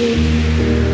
Música